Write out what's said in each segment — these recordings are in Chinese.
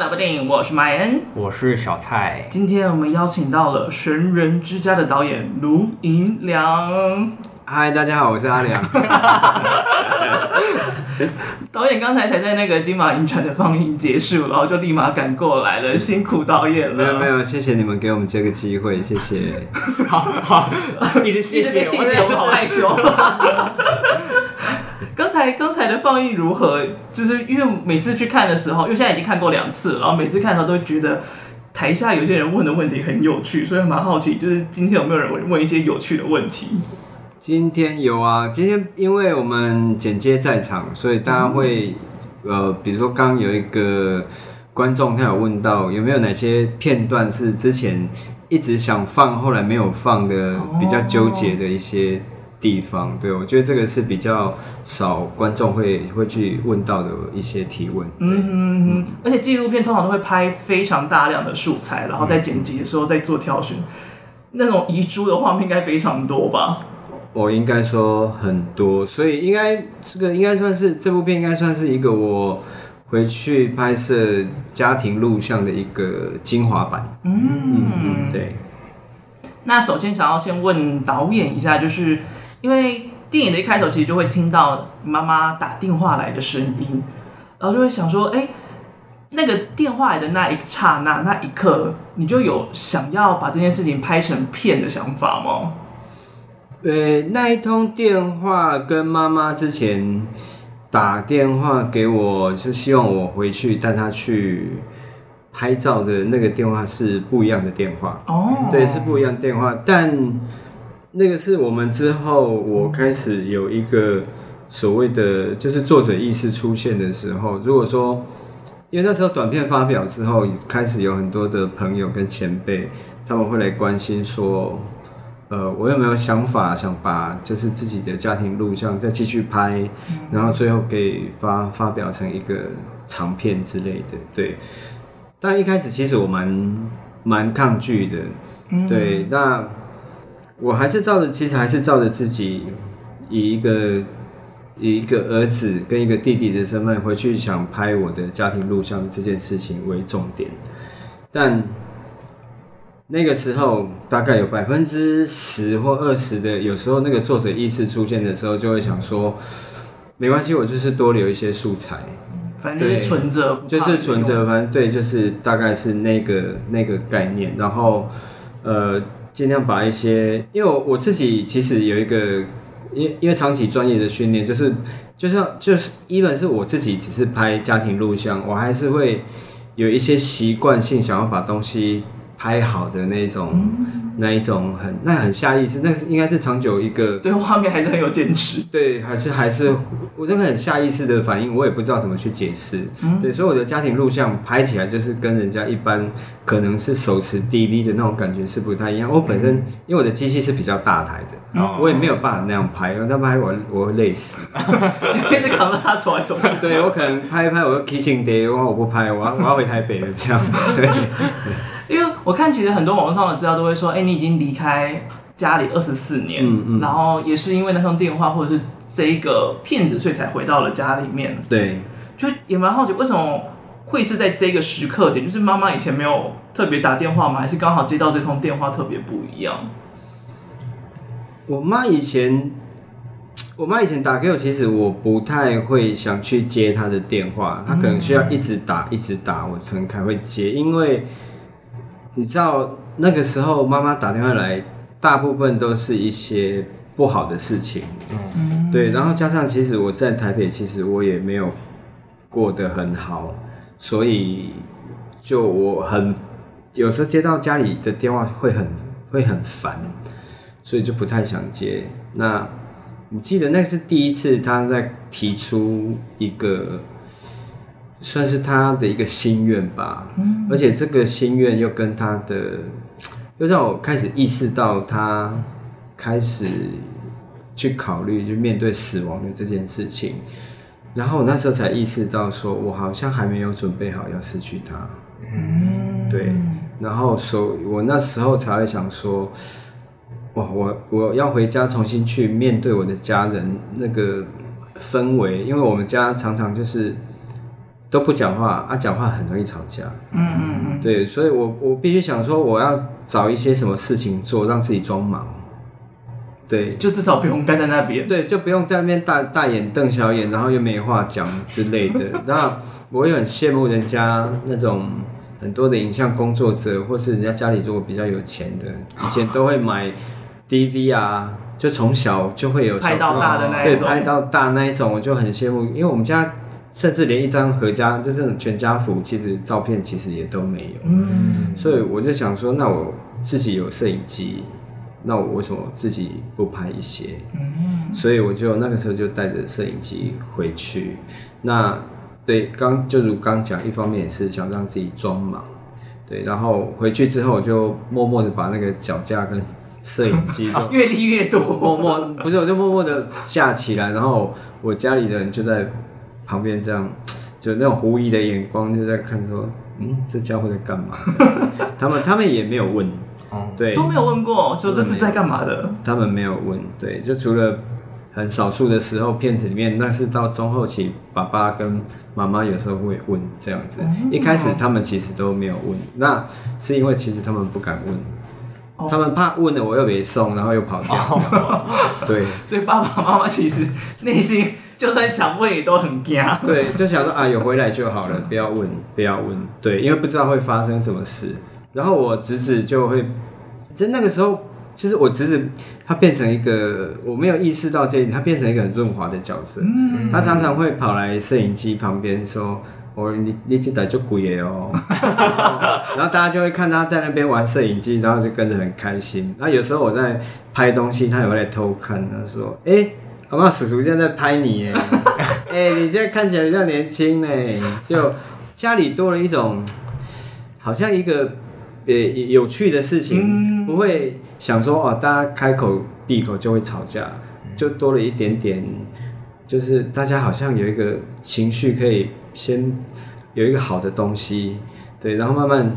聊部电影，我是麦恩，我是小蔡。今天我们邀请到了《神人之家》的导演卢银良。嗨，大家好，我是阿良。导演刚才才在那个金马影展的放映结束，然后就立马赶过来了，辛苦导演了。没有没有，谢谢你们给我们这个机会，谢谢。好好，一直谢谢，谢谢，我好害羞。刚才刚才的放映如何？就是因为每次去看的时候，因为现在已经看过两次，然后每次看的时候都会觉得台下有些人问的问题很有趣，所以蛮好奇，就是今天有没有人问一些有趣的问题？今天有啊，今天因为我们剪接在场，所以大家会、呃，比如说刚刚有一个观众他有问到有没有哪些片段是之前一直想放后来没有放的，比较纠结的一些地方。对，我觉得这个是比较少观众会会去问到的一些提问。嗯嗯嗯，而且纪录片通常都会拍非常大量的素材，然后在剪辑的时候再做挑选，那种遗珠的画面应该非常多吧？我应该说很多，所以应该这个应该算是这部片应该算是一个我回去拍摄家庭录像的一个精华版。嗯嗯，对。那首先想要先问导演一下，就是因为电影的一开头其实就会听到妈妈打电话来的声音，然后就会想说，哎，那个电话来的那一刹那那一刻，你就有想要把这件事情拍成片的想法吗？呃，那一通电话跟妈妈之前打电话给我，就希望我回去带她去拍照的那个电话是不一样的电话。哦，对，是不一样的电话。但那个是我们之后，我开始有一个所谓的就是作者意识出现的时候。如果说，因为那时候短片发表之后，开始有很多的朋友跟前辈，他们会来关心说。呃，我有没有想法想把就是自己的家庭录像再继续拍，然后最后给发发表成一个长片之类的？对。但一开始其实我蛮蛮抗拒的，对。那我还是照着，其实还是照着自己以一个以一个儿子跟一个弟弟的身份回去想拍我的家庭录像这件事情为重点，但。那个时候大概有百分之十或二十的，有时候那个作者意识出现的时候，就会想说，没关系，我就是多留一些素材，反正就是存着，就是存着，反正对，就是大概是那个那个概念，然后呃，尽量把一些，因为我我自己其实有一个，因因为长期专业的训练，就是就像就是一本是我自己只是拍家庭录像，我还是会有一些习惯性想要把东西。拍好的那种，嗯、那一种很那很下意识，那是应该是长久一个 对画面还是很有坚持，对，还是还是我那个很下意识的反应，我也不知道怎么去解释，嗯、对，所以我的家庭录像拍起来就是跟人家一般可能是手持 DV 的那种感觉是不太一样。我本身、嗯、因为我的机器是比较大台的，哦、我也没有办法那样拍，那拍我我会累死，一直扛着它走来走去。对，我可能拍一拍，我就 kissing day，我我不拍，我要我要回台北了这样，对。对 因为我看，其实很多网络上的资料都会说，哎，你已经离开家里二十四年，嗯嗯，然后也是因为那通电话或者是这一个骗子，所以才回到了家里面。对，就也蛮好奇，为什么会是在这个时刻点？就是妈妈以前没有特别打电话吗？还是刚好接到这通电话特别不一样？我妈以前，我妈以前打给我，其实我不太会想去接她的电话，她可能需要一直打，一直打，我才才会接，因为。你知道那个时候妈妈打电话来，大部分都是一些不好的事情，嗯，对，然后加上其实我在台北，其实我也没有过得很好，所以就我很有时候接到家里的电话会很会很烦，所以就不太想接。那你记得那是第一次他在提出一个。算是他的一个心愿吧，嗯，而且这个心愿又跟他的，又让我开始意识到他开始去考虑，就面对死亡的这件事情。然后我那时候才意识到，说我好像还没有准备好要失去他。嗯，对。然后所以我那时候才会想说，哇，我我要回家重新去面对我的家人那个氛围，因为我们家常常就是。都不讲话啊，讲话很容易吵架。嗯嗯嗯，对，所以我我必须想说，我要找一些什么事情做，让自己装忙。对，就至少不用待在那边。对，就不用在那边大大眼瞪小眼，然后又没话讲之类的。那我也很羡慕人家那种很多的影像工作者，或是人家家里如果比较有钱的，以前都会买 DV 啊，就从小就会有拍到大的那一种，对，拍到大那一种，我就很羡慕。因为我们家甚至连一张合家就是全家福，其实照片其实也都没有。嗯，所以我就想说，那我自己有摄影机。那我为什么自己不拍一些？嗯，所以我就那个时候就带着摄影机回去。那对，刚就如刚讲，一方面也是想让自己装忙，对。然后回去之后，我就默默的把那个脚架跟摄影机 越立越多，默默不是，我就默默的架起来。然后我家里的人就在旁边这样，就那种狐疑的眼光就在看说，嗯，这家伙在干嘛？他们他们也没有问。对，都没有问过，说这是在干嘛的？他们没有问，对，就除了很少数的时候，片子里面，但是到中后期，爸爸跟妈妈有时候会问这样子。一开始他们其实都没有问，那是因为其实他们不敢问，他们怕问了我又没送，然后又跑掉。对，所以爸爸妈妈其实内心就算想问也都很惊。对，就想说啊，有回来就好了，不要问，不要问。对，因为不知道会发生什么事。然后我侄子就会，在那个时候，就是我侄子他变成一个我没有意识到这一点，他变成一个很润滑的角色。嗯，他常常会跑来摄影机旁边说：“我你你这台就贵哦。”然后大家就会看他在那边玩摄影机，然后就跟着很开心。那有时候我在拍东西，他也会来偷看。他说：“哎、欸，好不好？叔叔现在在拍你耶，哎、欸，你现在看起来比较年轻呢。”就家里多了一种，好像一个。呃，有趣的事情不会想说哦，大家开口闭口就会吵架，就多了一点点，就是大家好像有一个情绪可以先有一个好的东西，对，然后慢慢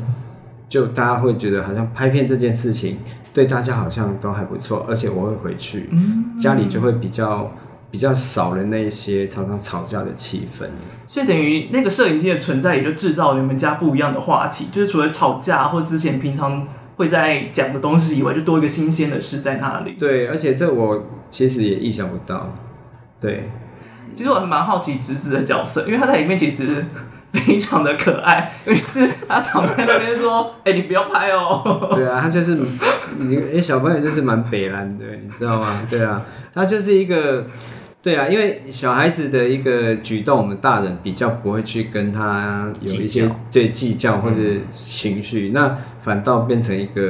就大家会觉得好像拍片这件事情对大家好像都还不错，而且我会回去，嗯家里就会比较。比较少了那些常常吵架的气氛，所以等于那个摄影机的存在也就制造你们家不一样的话题，就是除了吵架或之前平常会在讲的东西以外，就多一个新鲜的事在那里。对，而且这我其实也意想不到。对，其实我还蛮好奇侄子的角色，因为他在里面其实非常的可爱，尤其是他常在那边说：“ 哎、欸，你不要拍哦。”对啊，他就是你哎，小朋友就是蛮北蓝的，你知道吗？对啊，他就是一个。对啊，因为小孩子的一个举动，我们大人比较不会去跟他有一些对计较或者情绪，嗯，那反倒变成一个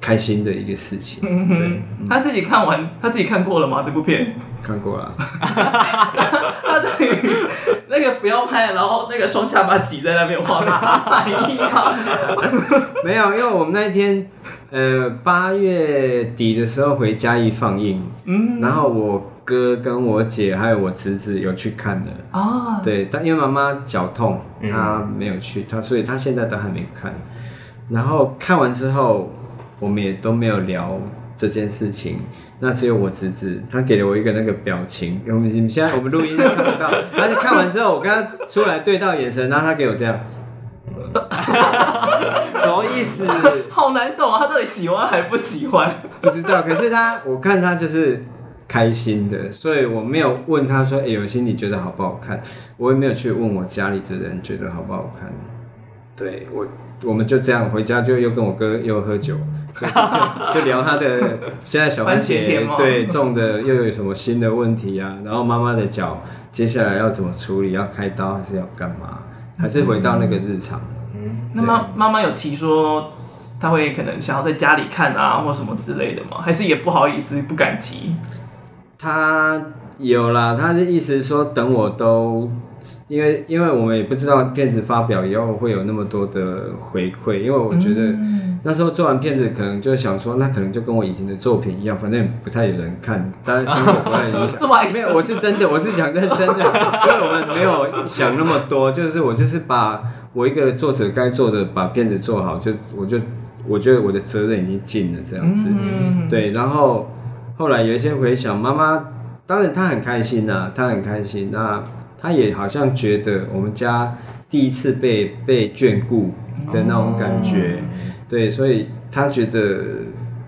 开心的一个事情。他自己看完，他自己看过了吗？这部片看过了。他对于那个不要拍，然后那个双下巴挤在那边画面满意吗？没有，因为我们那一天呃八月底的时候回嘉义放映，嗯，然后我。哥跟我姐还有我侄子有去看的哦，对，但因为妈妈脚痛，她没有去，她所以她现在都还没看。然后看完之后，我们也都没有聊这件事情。那只有我侄子，他给了我一个那个表情，我们现在我们录音都看不到。他就看完之后，我跟他出来对到眼神，然后他给我这样，什么意思？好难懂啊！他到底喜欢还不喜欢？不知道。可是他，我看他就是。开心的，所以我没有问他说：“哎、欸，有心你觉得好不好看？”我也没有去问我家里的人觉得好不好看。对我，我们就这样回家，就又跟我哥又喝酒，就就，就聊他的现在小番茄对种的又有什么新的问题啊？然后妈妈的脚接下来要怎么处理？要开刀还是要干嘛？还是回到那个日常？嗯，那妈妈妈有提说他会可能想要在家里看啊，或什么之类的吗？还是也不好意思不敢提？他有啦，他的意思说等我都，因为因为我们也不知道片子发表以后会有那么多的回馈，因为我觉得那时候做完片子可能就想说，那可能就跟我以前的作品一样，反正不太有人看，当然生活不太影响。没有，我是真的，我是讲认真的，所以我们没有想那么多，就是我就是把我一个作者该做的，把片子做好，就我就我觉得我的责任已经尽了这样子，对，然后。后来有一些回想，妈妈当然她很开心呐、啊，她很开心。那她也好像觉得我们家第一次被被眷顾的那种感觉，哦、对，所以他觉得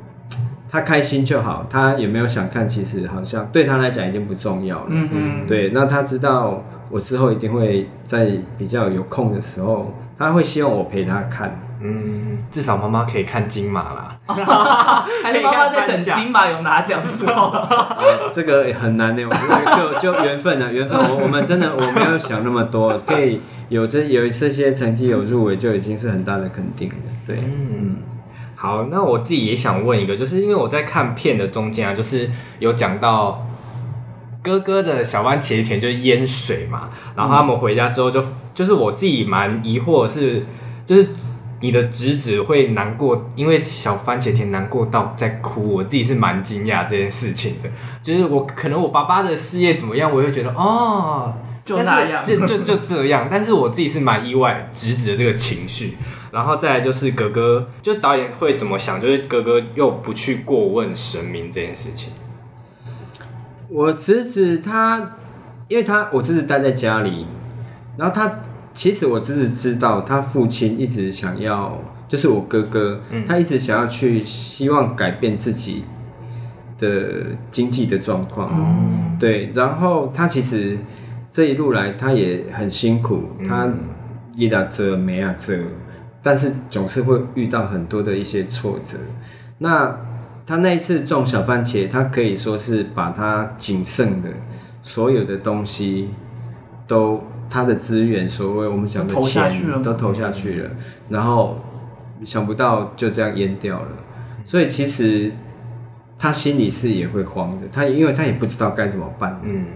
他开心就好，他也没有想看，其实好像对他来讲已经不重要了。嗯嗯，对，那他知道我之后一定会在比较有空的时候，他会希望我陪他看。嗯，至少妈妈可以看金马啦，还是妈妈在等金马有拿奖之后？这个很难呢，我觉得就就缘分了，缘分。我我们真的我没有想那么多，可以有这有这些成绩有入围就已经是很大的肯定了。对，嗯，好，那我自己也想问一个，就是因为我在看片的中间啊，就是有讲到哥哥的小番茄田就是淹水嘛，然后他们回家之后就就是我自己蛮疑惑是就是。你的侄子会难过，因为小番茄甜难过到在哭，我自己是蛮惊讶这件事情的。就是我可能我爸爸的事业怎么样，我会觉得哦，就那样，就就就这样。但是我自己是蛮意外侄子的这个情绪。然后再来就是哥哥，就导演会怎么想？就是哥哥又不去过问神明这件事情。我侄子他，因为他我侄子待在家里，然后他。其实我只是知道，他父亲一直想要，就是我哥哥，嗯、他一直想要去希望改变自己的经济的状况，嗯、对。然后他其实这一路来他也很辛苦，他一打折没啊折，但是总是会遇到很多的一些挫折。那他那一次种小番茄，他可以说是把他仅剩的所有的东西都。他的资源，所谓我们讲的钱，都投下去了，然后想不到就这样淹掉了，所以其实他心里是也会慌的，他因为他也不知道该怎么办。嗯，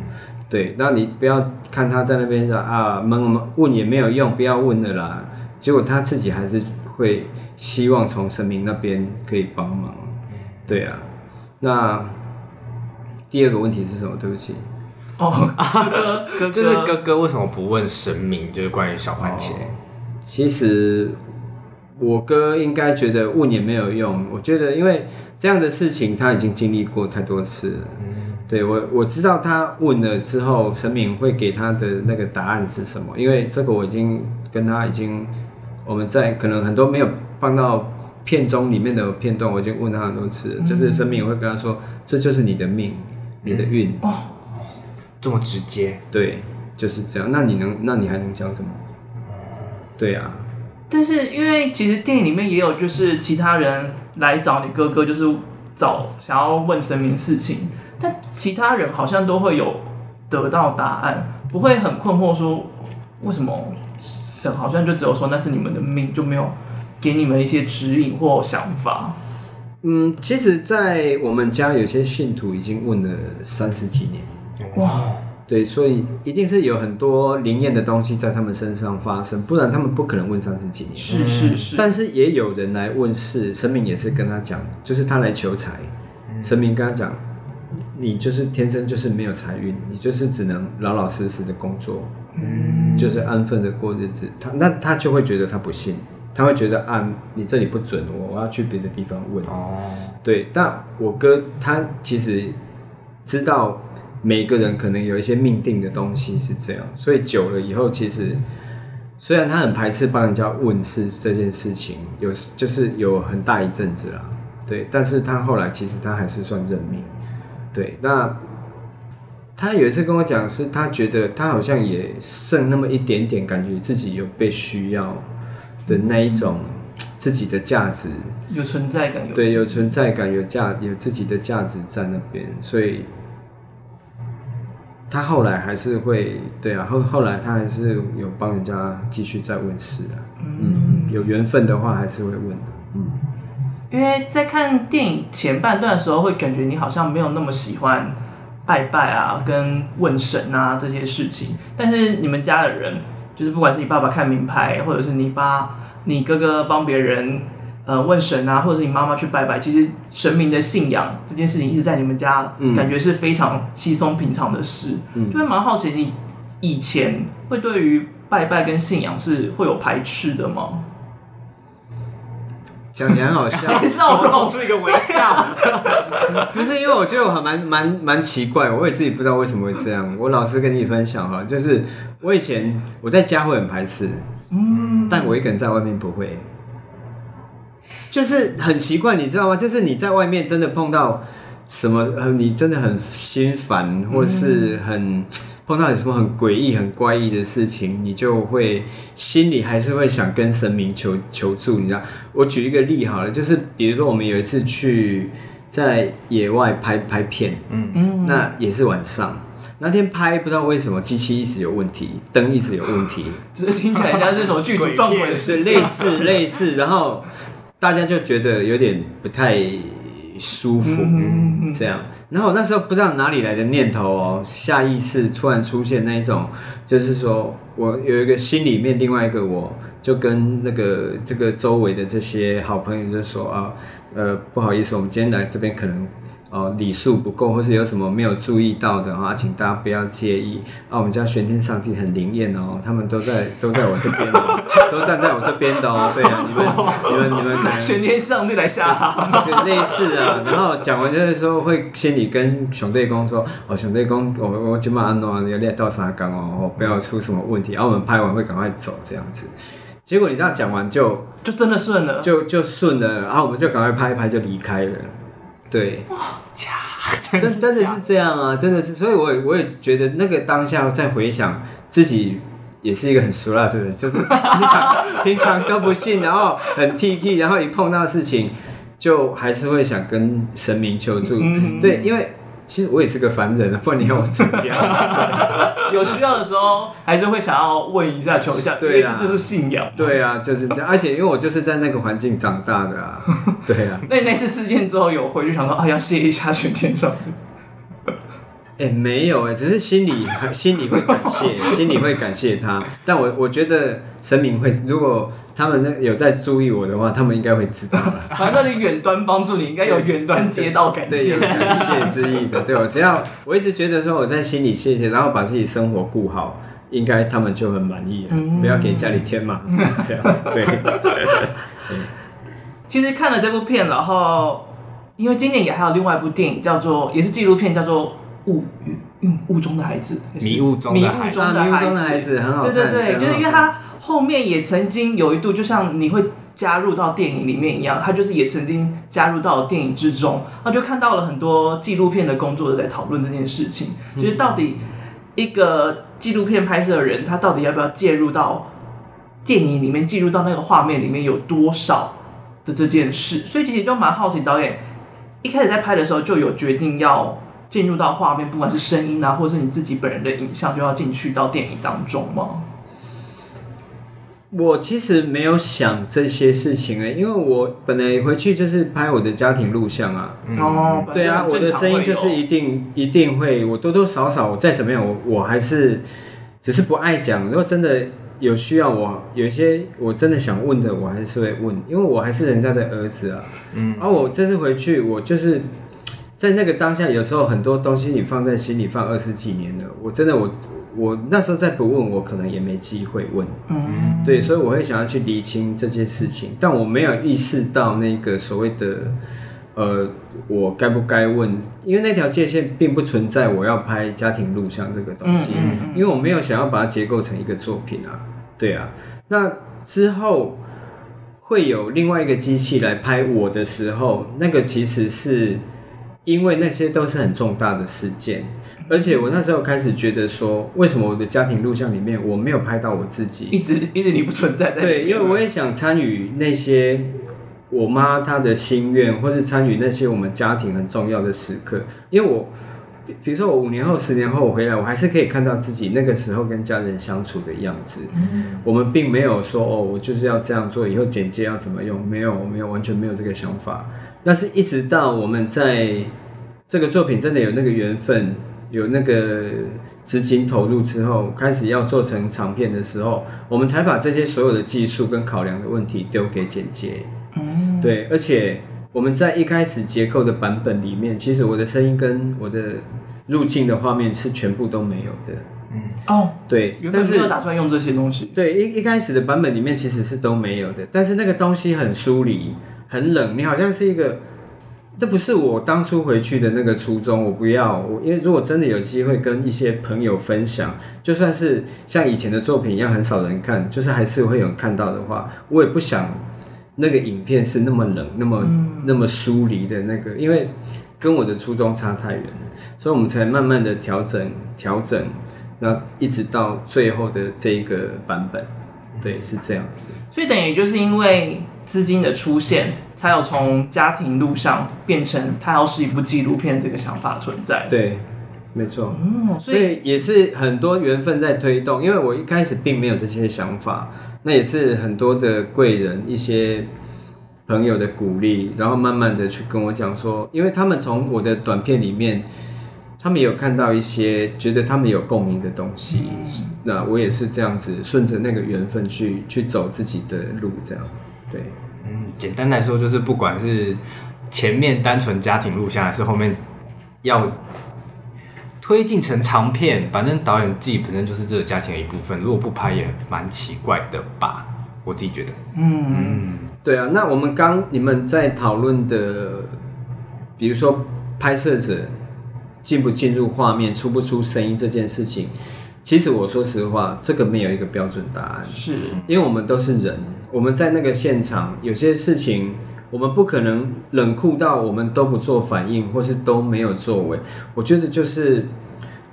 对，那你不要看他在那边说啊，问问也没有用，不要问了啦。结果他自己还是会希望从神明那边可以帮忙。对啊，那第二个问题是什么？对不起。哦，哥哥，就是哥哥为什么不问神明？就是关于小番茄。哦，其实我哥应该觉得问也没有用。我觉得，因为这样的事情他已经经历过太多次了。嗯，对，我我知道他问了之后，神明会给他的那个答案是什么。因为这个我已经跟他已经，我们在可能很多没有放到片中里面的片段，我已经问他很多次。嗯，就是神明会跟他说：“这就是你的命，你的运。”哦。这么直接，对，就是这样。那你能，那你还能讲什么？对啊。但是因为其实电影里面也有，就是其他人来找你哥哥，就是找想要问神明事情，但其他人好像都会有得到答案，不会很困惑说为什么神好像就只有说那是你们的命，就没有给你们一些指引或想法。嗯，其实，在我们家有些信徒已经问了三十几年。哇，对，所以一定是有很多灵验的东西在他们身上发生，不然他们不可能问三十几年。是是是。但是也有人来问事，神明也是跟他讲，就是他来求财，神明跟他讲，你就是天生就是没有财运，你就是只能老老实实的工作，嗯，就是安分的过日子。他那他就会觉得他不信，他会觉得啊，你这里不准我，我要去别的地方问。哦，对，但我哥他其实知道。每个人可能有一些命定的东西是这样，所以久了以后，其实虽然他很排斥帮人家问事这件事情，有就是有很大一阵子啦，对，但是他后来其实他还是算认命，对。那他有一次跟我讲，是他觉得他好像也剩那么一点点，感觉自己有被需要的那一种自己的价值，有存在感，有对，有存在感，有价，有自己的价值在那边，所以。他后来还是会，对啊，后后来他还是有帮人家继续再问事啊，嗯，有缘分的话还是会问的，嗯，因为在看电影前半段的时候，会感觉你好像没有那么喜欢拜拜啊，跟问神啊这些事情，但是你们家的人，就是不管是你爸爸看名牌，或者是你爸、你哥哥帮别人。呃，问神啊，或者是你妈妈去拜拜，其实神明的信仰这件事情一直在你们家，感觉是非常稀松平常的事。嗯，就会蛮好奇，你以前会对于拜拜跟信仰是会有排斥的吗？讲起来很好笑，介绍我露出一个微笑。不是因为我觉得我还蛮蛮蛮奇怪，我也自己不知道为什么会这样。我老实跟你分享哈，就是我以前我在家会很排斥，嗯，但我一个人在外面不会，就是很奇怪，你知道吗？就是你在外面真的碰到什么，你真的很心烦，或是很。嗯碰到有什么很诡异、很怪异的事情，你就会心里还是会想跟神明求求助，你知道？我举一个例好了，就是比如说我们有一次去在野外拍拍片，嗯嗯，那也是晚上，那天拍不知道为什么机器一直有问题，灯一直有问题，这听起来像是什么剧组撞鬼的事，类似类似，然后大家就觉得有点不太舒服，嗯，这样。然后我那时候不知道哪里来的念头哦，下意识突然出现那一种，就是说我有一个心里面另外一个我，就跟那个这个周围的这些好朋友就说啊，呃，不好意思，我们今天来这边可能。哦，礼数不够，或是有什么没有注意到的啊，请大家不要介意啊。我们家玄天上帝很灵验哦，他们都在都在我这边哦，都站在我这边的哦。对啊，你们 你们你们可能玄天上帝来吓他，对，类似啊。然后讲完就是说会心里跟熊队公说哦，熊队公，我我今晚安诺要练到啥岗哦，不要出什么问题。然后我们拍完会赶快走这样子。结果你这样讲完就就真的顺了，就就顺了，然后我们就赶快拍一拍就离开了。对，假，真真的是这样啊，真的是，所以我也我也觉得那个当下在回想自己也是一个很俗辣的人，就是 平常平常都不信，然后很 tt，然后一碰到事情就还是会想跟神明求助，嗯、对，因为。其实我也是个凡人啊，不然你要我怎么样？有需要的时候，还是会想要问一下、求一下，对啊，这就是信仰。对啊，就是这样。而且因为我就是在那个环境长大的啊，对啊。那那次事件之后，有回去想说啊，要谢一下玄天上帝。哎、欸，没有哎、欸，只是心里心里会感谢，心里会感谢他。但我我觉得神明会，如果。他们那有在注意我的话，他们应该会知道了。反正你远端帮助你，应该有远端接到感谢，对，谢之意的。对，我只要我一直觉得说我在心里谢谢，然后把自己生活顾好，应该他们就很满意了。嗯、不要给家里添麻烦，这样对。其实看了这部片，然后因为今年也还有另外一部电影叫做，也是纪录片，叫做《雾雾雾中的孩子》，迷雾中的孩子，迷雾中的孩子很好看。对对对，就是因为他。后面也曾经有一度，就像你会加入到电影里面一样，他就是也曾经加入到电影之中，他就看到了很多纪录片的工作者在讨论这件事情，就是到底一个纪录片拍摄的人，他到底要不要介入到电影里面，进入到那个画面里面有多少的这件事，所以其实就蛮好奇，导演一开始在拍的时候就有决定要进入到画面，不管是声音啊，或者是你自己本人的影像，就要进去到电影当中吗？我其实没有想这些事情哎，因为我本来回去就是拍我的家庭录像啊。哦，对啊，我的声音就是一定一定会，我多多少少我再怎么样，我我还是只是不爱讲。如果真的有需要我，我有一些我真的想问的，我还是会问，因为我还是人家的儿子啊。嗯，而我这次回去，我就是在那个当下，有时候很多东西你放在心里放二十几年了，我真的我。我那时候再不问，我可能也没机会问。嗯，对，所以我会想要去厘清这件事情，但我没有意识到那个所谓的，呃，我该不该问？因为那条界限并不存在。我要拍家庭录像这个东西，嗯嗯嗯，因为我没有想要把它结构成一个作品啊。对啊，那之后会有另外一个机器来拍我的时候，那个其实是因为那些都是很重大的事件。而且我那时候开始觉得说，为什么我的家庭录像里面我没有拍到我自己？一直一直你不存在在。对，因为我也想参与那些我妈她的心愿，或是参与那些我们家庭很重要的时刻。因为我，比如说我五年后、十年后我回来，我还是可以看到自己那个时候跟家人相处的样子。嗯。我们并没有说哦，我就是要这样做，以后剪接要怎么用？没有，没有，完全没有这个想法。那是一直到我们在这个作品真的有那个缘分。有那个资金投入之后，开始要做成长片的时候，我们才把这些所有的技术跟考量的问题丢给剪接。嗯，对，而且我们在一开始结构的版本里面，其实我的声音跟我的入镜的画面是全部都没有的。嗯，哦，对，原本没有打算用这些东西。对，一一开始的版本里面其实是都没有的，但是那个东西很疏离。很冷，你好像是一个。这不是我当初回去的那个初衷，我不要。我因为如果真的有机会跟一些朋友分享，就算是像以前的作品一样很少人看，就是还是会有人看到的话，我也不想那个影片是那么冷、那么、嗯、那么疏离的那个，因为跟我的初衷差太远了，所以我们才慢慢的调整调整，然后一直到最后的这一个版本，对，是这样子。所以等于就是因为。资金的出现，才有从家庭录像变成它要是一部纪录片这个想法存在。对，没错。嗯，所以也是很多缘分在推动。因为我一开始并没有这些想法，那也是很多的贵人、一些朋友的鼓励，然后慢慢的去跟我讲说，因为他们从我的短片里面，他们有看到一些觉得他们有共鸣的东西。嗯，那我也是这样子，顺着那个缘分去去走自己的路，这样。对，嗯，简单来说就是，不管是前面单纯家庭录像，还是后面要推进成长片，反正导演自己本身就是这个家庭的一部分，如果不拍也蛮奇怪的吧？我自己觉得。嗯嗯，对啊。那我们刚你们在讨论的，比如说拍摄者进不进入画面、出不出声音这件事情，其实我说实话，这个没有一个标准答案，是因为我们都是人。我们在那个现场，有些事情我们不可能冷酷到我们都不做反应，或是都没有作为。我觉得就是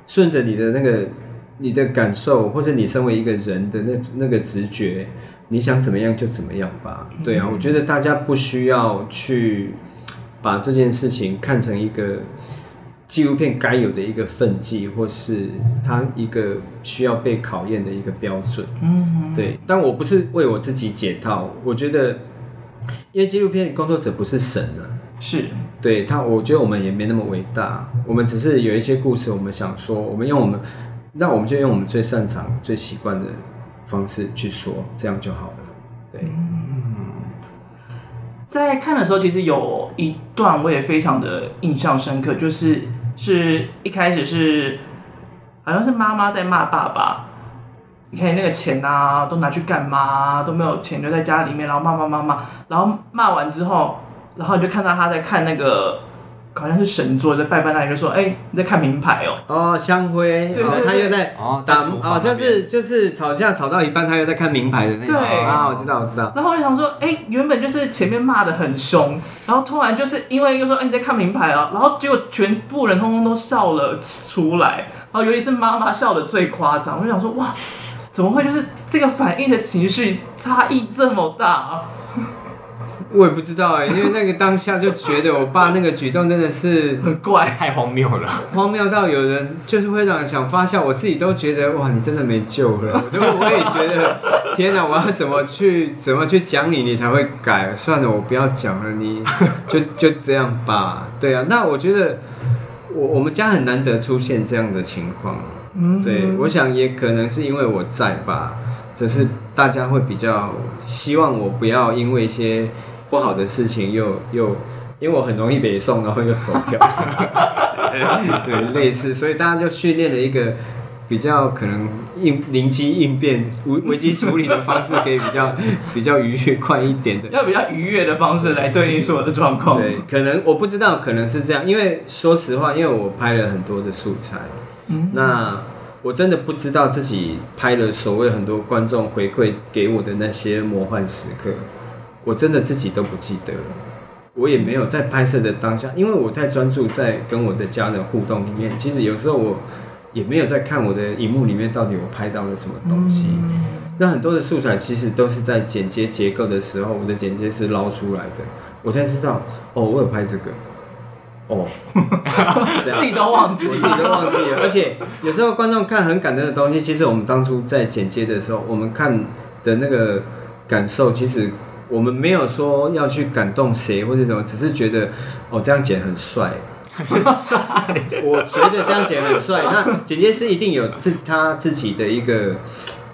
顺着你的那个你的感受，或者你身为一个人的那那个直觉，你想怎么样就怎么样吧。对啊，我觉得大家不需要去把这件事情看成一个。纪录片该有的一个分际，或是它一个需要被考验的一个标准。嗯，对。但我不是为我自己解套，我觉得，因为纪录片工作者不是神啊。是。对他，我觉得我们也没那么伟大，我们只是有一些故事，我们想说，我们用我们，那我们就用我们最擅长、最习惯的方式去说，这样就好了。对。嗯。在看的时候，其实有一段我也非常的印象深刻，就是。是一开始是，好像是妈妈在骂爸爸，你看那个钱啊，都拿去干嘛？都没有钱留在家里面，然后骂骂骂骂，然后骂完之后，然后你就看到他在看那个。好像是神座在拜拜那里，就说：“哎、欸，你在看名牌哦。”哦，香灰，对，他又在哦打哦，就是就是吵架吵到一半，他又在看名牌的那种。对啊，我知道，我知道。然后我就想说：“哎、欸，原本就是前面骂的很凶，然后突然就是因为又说：‘哎、欸，你在看名牌啊’，然后结果全部人通通都笑了出来，然后尤其是妈妈笑的最夸张。我就想说：哇，怎么会就是这个反应的情绪差异这么大啊？” 我也不知道哎，因为那个当下就觉得我爸那个举动真的是很怪，太荒谬了，荒谬到有人就是会让人想发笑，我自己都觉得哇，你真的没救了。我我也觉得，天哪，我要怎么去怎么去讲你，你才会改？算了，我不要讲了，你就就这样吧。对啊，那我觉得我我们家很难得出现这样的情况。嗯，对，我想也可能是因为我在吧，只是大家会比较希望我不要因为一些。不好的事情又又，因为我很容易北送，然后又走掉，对，类似，所以大家就训练了一个比较可能应灵机应变、危危机处理的方式，可以比较 比较愉悦快一点的，要比较愉悦的方式来对应所有的状况。对，可能我不知道，可能是这样，因为说实话，因为我拍了很多的素材，嗯，那我真的不知道自己拍了所谓很多观众回馈给我的那些魔幻时刻。我真的自己都不记得了，我也没有在拍摄的当下，因为我太专注在跟我的家人互动里面。其实有时候我也没有在看我的荧幕里面到底我拍到了什么东西。那很多的素材其实都是在剪接结构的时候，我的剪接是捞出来的，我才知道哦，我有拍这个。哦，自己都忘记，自己都忘记了。而且有时候观众看很感动的东西，其实我们当初在剪接的时候，我们看的那个感受，其实。我们没有说要去感动谁或者什么，只是觉得哦，这样剪很帅。我觉得这样剪很帅。那剪接师一定有自他自己的一个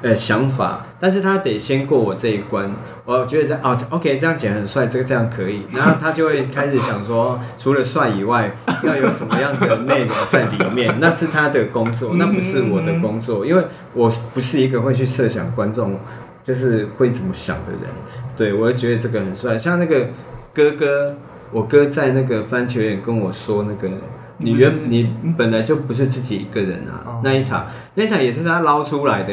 呃想法，但是他得先过我这一关。我觉得这哦，OK，这样剪很帅，这个这样可以。然后他就会开始想说，除了帅以外，要有什么样的内容在里面？那是他的工作，那不是我的工作，因为我不是一个会去设想观众就是会怎么想的人。对，我也觉得这个很帅，像那个哥哥，我哥在那个番茄园跟我说那个。你原你本来就不是自己一个人啊，哦、那一场那一场也是他捞出来的，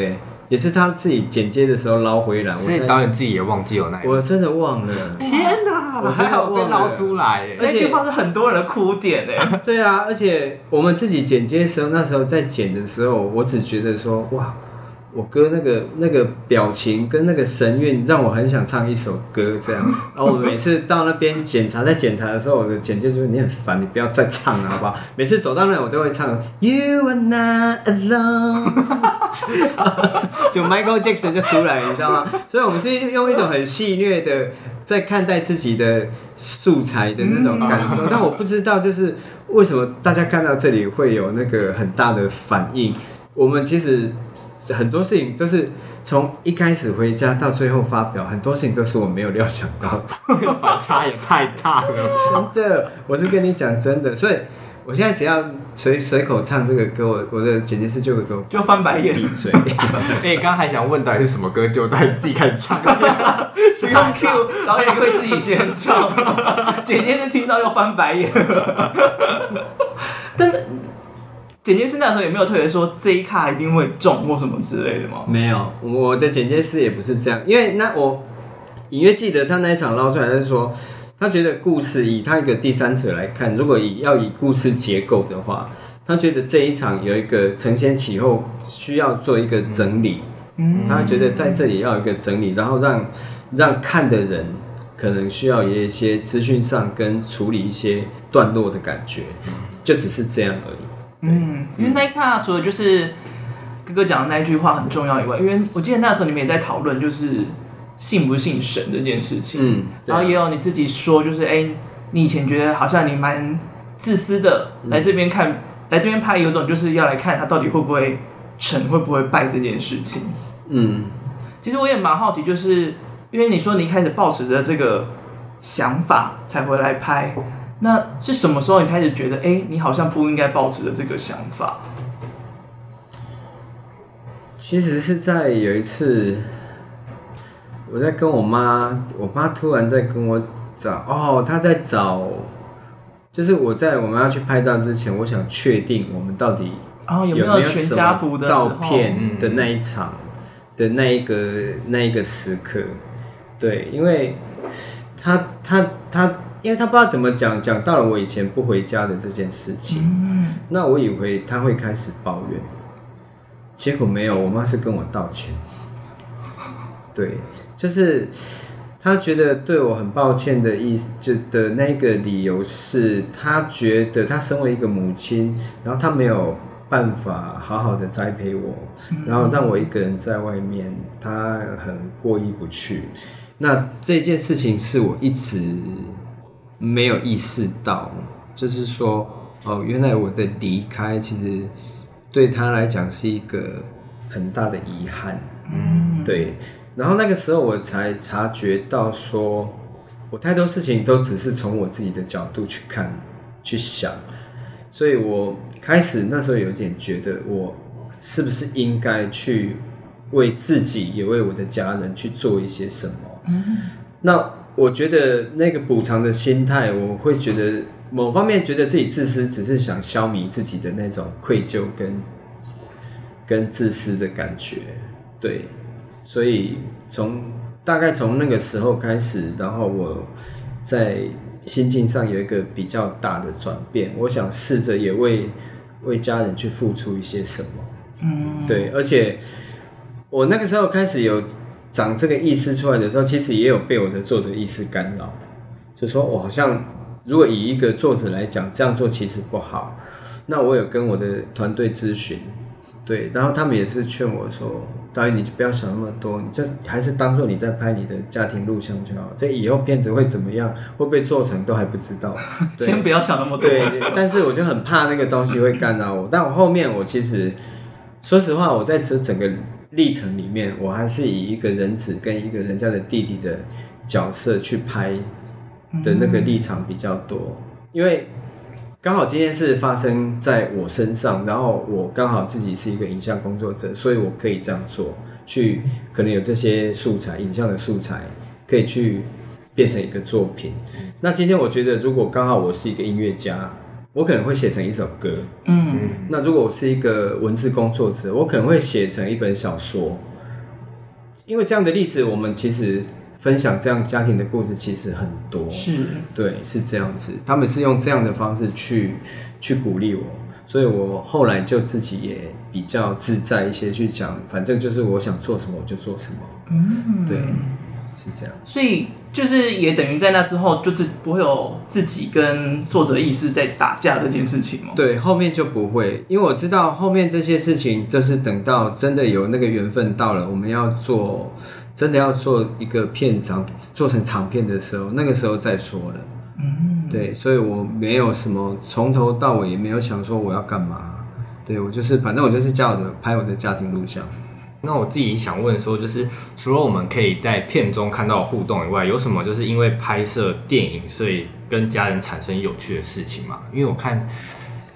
也是他自己剪接的时候捞回来。所以导演自己也忘记有那一，我真的忘了。天哪，我真的忘了捞出来，而且那句话是很多人的哭点哎。对啊，而且我们自己剪接的时候，那时候在剪的时候，我只觉得说哇。我哥那个那个表情跟那个神韵，让我很想唱一首歌这样。然后我每次到那边检查，在检查的时候，我的简介就是你很烦，你不要再唱了，好不好？每次走到那，我都会唱 You are not alone，就 Michael Jackson 就出来，你知道吗？所以我们是用一种很戏谑的在看待自己的素材的那种感受。但我不知道，就是为什么大家看到这里会有那个很大的反应。我们其实。很多事情就是从一开始回家到最后发表，很多事情都是我没有料想到的，那个反差也太大了。真的，我是跟你讲真的，所以我现在只要随随口唱这个歌，我我的剪辑师就会给我就翻白眼闭嘴。哎、欸，刚刚还想问到底是什么歌，就带你自己开始唱，先 用 Q，导演会自己先唱，剪辑师听到又翻白眼。但是。剪接师那时候也没有特别说这一卡一定会中或什么之类的吗？没有，我的剪接师也不是这样，因为那我隐约记得他那一场捞出来是说，他觉得故事以他一个第三者来看，如果以要以故事结构的话，他觉得这一场有一个承先启后，需要做一个整理。嗯，他觉得在这里要有一个整理，然后让让看的人可能需要有一些资讯上跟处理一些段落的感觉，就只是这样而已。嗯，因为那一卡除了就是哥哥讲的那一句话很重要以外，因为我记得那时候你们也在讨论就是信不信神这件事情，嗯，然后也有你自己说就是哎、欸，你以前觉得好像你蛮自私的，来这边看，嗯、来这边拍有种就是要来看他到底会不会成，会不会败这件事情，嗯，其实我也蛮好奇，就是因为你说你一开始抱持着这个想法才回来拍。那是什么时候你开始觉得，哎、欸，你好像不应该抱持的这个想法？其实是在有一次，我在跟我妈，我妈突然在跟我找，哦，她在找，就是我在我们要去拍照之前，我想确定我们到底有没有全家福的照片的那一场的那一个那一个时刻，对，因为她她她。因为他不知道怎么讲，讲到了我以前不回家的这件事情，嗯、那我以为他会开始抱怨，结果没有，我妈是跟我道歉。对，就是他觉得对我很抱歉的意思，就的那个理由是他觉得他身为一个母亲，然后他没有办法好好的栽培我，然后让我一个人在外面，他很过意不去。那这件事情是我一直。没有意识到，就是说，哦，原来我的离开其实对他来讲是一个很大的遗憾。嗯，对。然后那个时候我才察觉到说，说我太多事情都只是从我自己的角度去看、去想，所以我开始那时候有点觉得，我是不是应该去为自己也为我的家人去做一些什么？嗯，那。我觉得那个补偿的心态，我会觉得某方面觉得自己自私，只是想消弭自己的那种愧疚跟跟自私的感觉，对，所以从大概从那个时候开始，然后我在心境上有一个比较大的转变，我想试着也为为家人去付出一些什么，嗯，对，而且我那个时候开始有。长这个意思出来的时候，其实也有被我的作者意识干扰，就说我好像如果以一个作者来讲，这样做其实不好。那我有跟我的团队咨询，对，然后他们也是劝我说：“导演，你就不要想那么多，你就还是当做你在拍你的家庭录像就好。这以后片子会怎么样，会不会做成都还不知道。对”先不要想那么多。对，但是我就很怕那个东西会干扰我。但我后面我其实说实话，我在这整个。历程里面，我还是以一个人子跟一个人家的弟弟的角色去拍的那个立场比较多，因为刚好今天是发生在我身上，然后我刚好自己是一个影像工作者，所以我可以这样做，去可能有这些素材，影像的素材可以去变成一个作品。那今天我觉得，如果刚好我是一个音乐家，我可能会写成一首歌。嗯，那如果我是一个文字工作者，我可能会写成一本小说。因为这样的例子，我们其实分享这样家庭的故事其实很多。是，对，是这样子。他们是用这样的方式去去鼓励我。所以我后来就自己也比较自在一些去讲，反正就是我想做什么我就做什么。嗯，对，是这样。所以就是也等于在那之后，就是不会有自己跟作者意识在打架这件事情吗？对，后面就不会，因为我知道后面这些事情，就是等到真的有那个缘分到了，我们要做，真的要做一个片长，做成长片的时候，那个时候再说了。嗯，对，所以我没有什么从头到尾也没有想说我要干嘛，对，我就是反正我就是叫我的拍我的家庭录像。那我自己想问说，就是除了我们可以在片中看到互动以外，有什么就是因为拍摄电影，所以跟家人产生有趣的事情吗？因为我看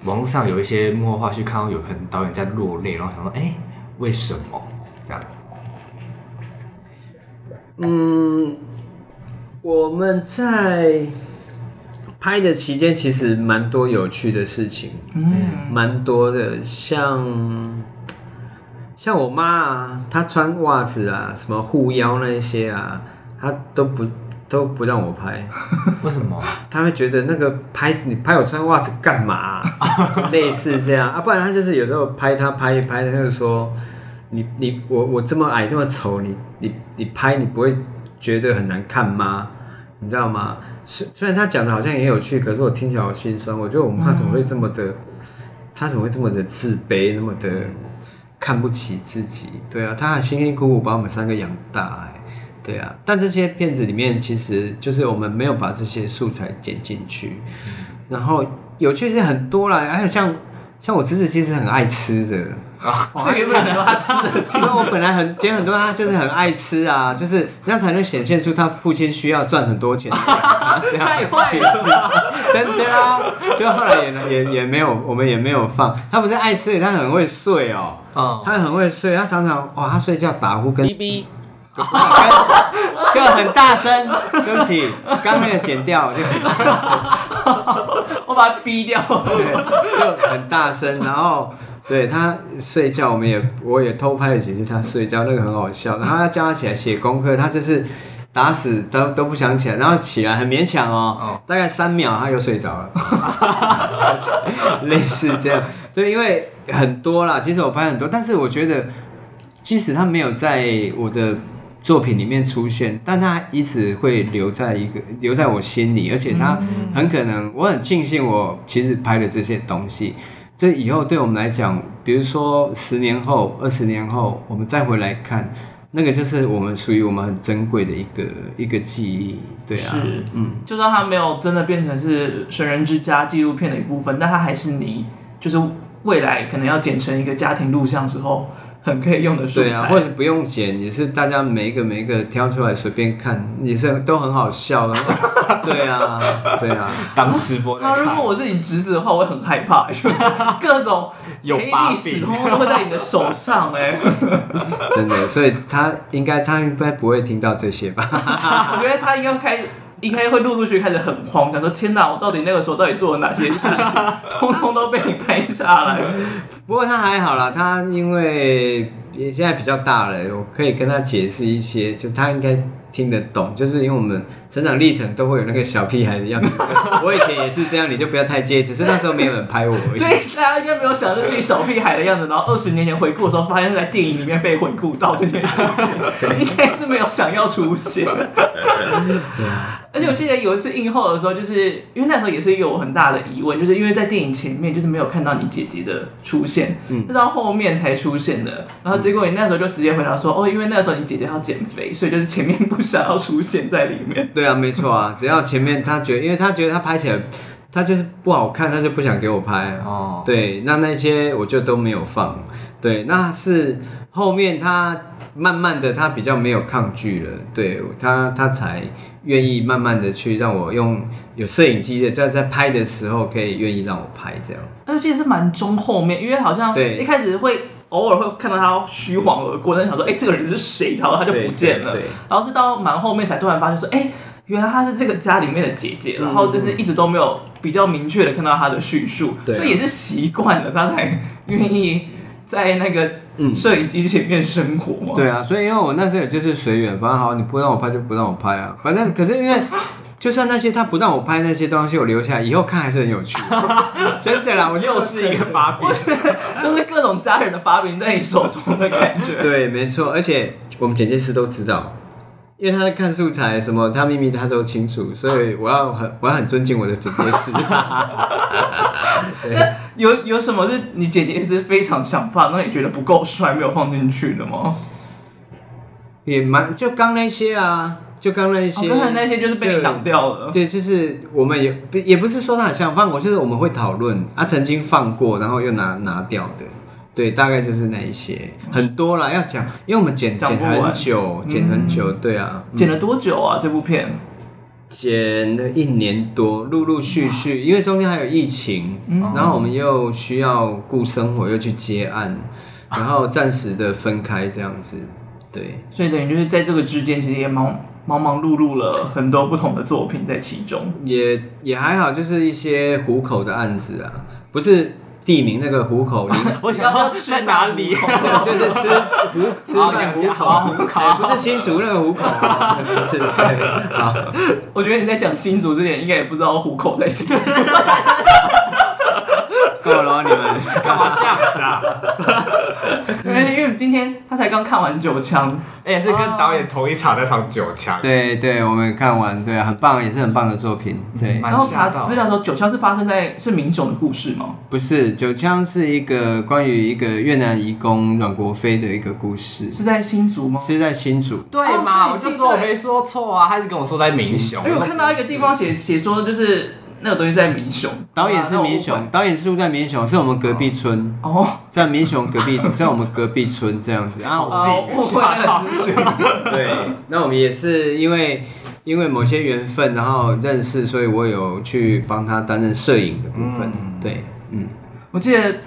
网络上有一些幕后花絮，看到有可能导演在落泪，然后想说，哎、欸，为什么这样？嗯，我们在。拍的期间其实蛮多有趣的事情，嗯，蛮多的，像像我妈啊，她穿袜子啊，什么护腰那些啊，她都不都不让我拍，为什么？她会觉得那个拍你拍我穿袜子干嘛啊？类似这样啊，不然她就是有时候拍她拍一拍，她就说你你我我这么矮这么丑，你你你拍你不会觉得很难看吗？你知道吗？虽虽然她讲的好像也有趣，可是我听起来好心酸。我觉得我妈怎么会这么的，她、怎么会这么的自卑，那么的看不起自己？对啊，他还辛辛苦苦把我们三个养大，哎，对啊。但这些片子里面，其实就是我们没有把这些素材剪进去，然后有趣是很多啦，还有像。像我侄子其实很爱吃的啊，所以原本很多他吃的，其实我本来很剪很多，他就是很爱吃啊，就是这样才能显现出他父亲需要赚很多钱。太坏了，真的啊！就后来也也也没有，我们也没有放。他不是爱吃，他很会睡哦，嗯，他很会睡，他常常哇，他睡觉打呼跟哔哔，就很大声。对不起，刚那个剪掉就很大声。我把他逼掉，对，就很大声，然后对他睡觉，我们也我也偷拍了几次他睡觉，那个很好笑。然后他叫他起来写功课，他就是打死都都不想起来，然后起来很勉强哦，哦大概三秒他又睡着了，类似这样。对，因为很多啦，其实我拍很多，但是我觉得即使他没有在我的。作品里面出现，但它一直会留在一个留在我心里，而且它很可能，我很庆幸我其实拍的这些东西，这以后对我们来讲，比如说十年后、二十年后，我们再回来看，那个就是我们属于我们很珍贵的一个一个记忆，对啊，是，嗯，就算它没有真的变成是《神人之家》纪录片的一部分，但它还是你，就是未来可能要剪成一个家庭录像之后。很可以用的素材，对啊，或者不用剪，也是大家每一个每一个挑出来随便看，也是都很好笑的。对啊，对啊，当吃播。那如果我是你侄子的话，我会很害怕，就是各种黑历史通通都会在你的手上哎。真的，所以他应该他应该不会听到这些吧？我觉得他应该开。应该会陆陆续续开始很慌，想说天哪，我到底那个时候到底做了哪些事情，通通都被你拍下来。不过他还好啦，他因为也现在比较大了，我可以跟他解释一些，就他应该。听得懂，就是因为我们成长历程都会有那个小屁孩的样子。我以前也是这样，你就不要太介意，只是那时候没有人拍我而已。对，大家应该没有想到自己小屁孩的样子，然后二十年前回顾的时候，发现在电影里面被回顾到这件事情，应该是没有想要出现。而且我记得有一次映后的时候，就是因为那时候也是有很大的疑问，就是因为在电影前面就是没有看到你姐姐的出现，嗯，是到后面才出现的。然后结果你那时候就直接回答说：“哦，因为那时候你姐姐要减肥，所以就是前面不。”想要出现在里面，对啊，没错啊，只要前面他觉得，因为他觉得他拍起来，他就是不好看，他就不想给我拍哦。对，那那些我就都没有放。对，那是后面他慢慢的，他比较没有抗拒了，对他，他才愿意慢慢的去让我用有摄影机的在在拍的时候，可以愿意让我拍这样。而且是蛮中后面，因为好像对一开始会。偶尔会看到他虚晃而过，但想说，哎、欸，这个人是谁？然后他就不见了。然后是到蛮后面才突然发现说，哎、欸，原来她是这个家里面的姐姐，然后就是一直都没有比较明确的看到她的叙述，所以也是习惯了，她才愿意在那个摄影机前面生活嘛。对啊，所以因为我那时候也就是随缘，反正好，你不让我拍就不让我拍啊。反正可是因为，就算那些他不让我拍那些东西，我留下来以后看还是很有趣。真的啦，我又是一个把柄，就是各种家人的把柄在你手中的感觉。对，没错，而且我们剪接师都知道，因为他在看素材，什么他秘密他都清楚，所以我要很我要很尊敬我的剪接师。对，有有什么是你姐姐是非常想放，那你觉得不够帅没有放进去的吗？也蛮就刚那些啊，就刚那些，刚才那些就是被你挡掉了。对，就是我们也也不是说他很想放过，就是我们会讨论啊，曾经放过，然后又拿拿掉的。对，大概就是那一些，很多啦，要讲，因为我们剪剪很久，剪很久，对啊，剪了多久啊？这部片剪了一年多，陆陆续续，因为中间还有疫情，然后我们又需要顾生活，又去接案，然后暂时的分开这样子，对，所以等于就是在这个之间，其实也忙忙忙碌碌了很多不同的作品在其中，也也还好，就是一些糊口的案子啊，不是。地名那个虎口，我想要吃在哪里？对，就是吃虎吃饭虎口，虎口不是新竹那个虎口，不是。好，我觉得你在讲新竹之前，应该也不知道虎口在新竹。够了，你们干嘛这样子啊？因为因为今天他才刚看完九枪，也是跟导演同一场那场九枪。对对，我们看完，对啊，很棒，也是很棒的作品。对，然后查资料的时候，九枪是发生在是民雄的故事吗？不是，九枪是一个关于一个越南移工阮国飞的一个故事。是在新竹吗？是在新竹。对嘛？我就说我没说错啊，他是跟我说在民雄。因为我看到一个地方写写说就是。那个东西在民雄，导演是民雄，导演是住在民雄，是我们隔壁村。哦，在民雄隔壁，在我们隔壁村这样子。啊，我误会那个资讯。对，那我们也是因为因为某些缘分，然后认识，所以我有去帮他担任摄影的部分。对，嗯，我记得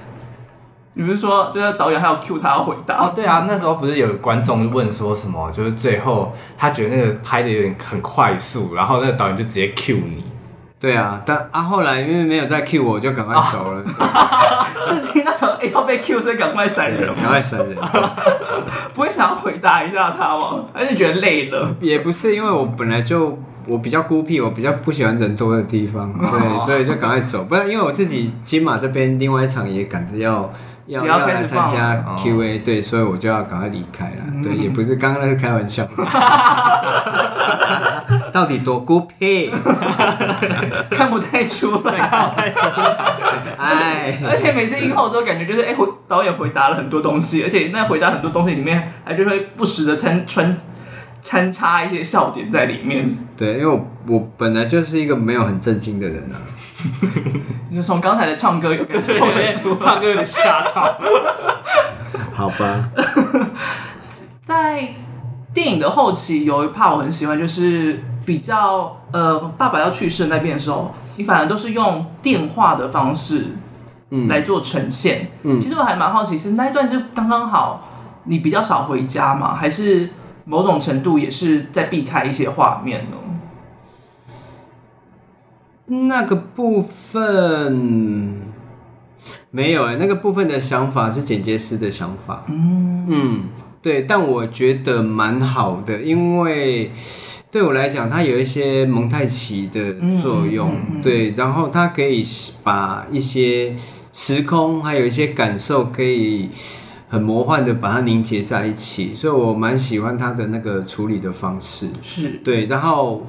你不是说，就是导演还要 cue 他要回答？哦？对啊，那时候不是有观众问说什么，就是最后他觉得那个拍的有点很快速，然后那个导演就直接 cue 你。对啊，但啊后来因为没有再 Q 我，就赶快走了。是听那种哎要被 Q，所以赶快闪人，赶快闪人。不会想要回答一下他吗？还是觉得累了？也不是，因为我本来就我比较孤僻，我比较不喜欢人多的地方，对，所以就赶快走。不然因为我自己金马这边另外一场也赶着要。要要来参加 Q&A，对，所以我就要赶快离开了。嗯、对，也不是刚刚那个开玩笑。到底多孤僻？看不太出来，看不太出来。哎，而且每次映后都感觉就是，哎、导演回答了很多东西，而且那回答很多东西里面，还就会不时的参穿参插一些笑点在里面。对，因为我我本来就是一个没有很正经的人啊。你就从刚才的唱歌有感受出，唱歌有点吓到。好吧，在电影的后期有一 part 我很喜欢，就是比较呃爸爸要去世那边的时候，你反而都是用电话的方式嗯来做呈现。嗯，其实我还蛮好奇，是那一段就刚刚好，你比较少回家嘛？还是某种程度也是在避开一些画面呢？那个部分没有哎、欸，那个部分的想法是剪接师的想法。嗯嗯，对，但我觉得蛮好的，因为对我来讲，它有一些蒙太奇的作用。对，然后它可以把一些时空还有一些感受，可以很魔幻的把它凝结在一起，所以我蛮喜欢它的那个处理的方式。是对，然后。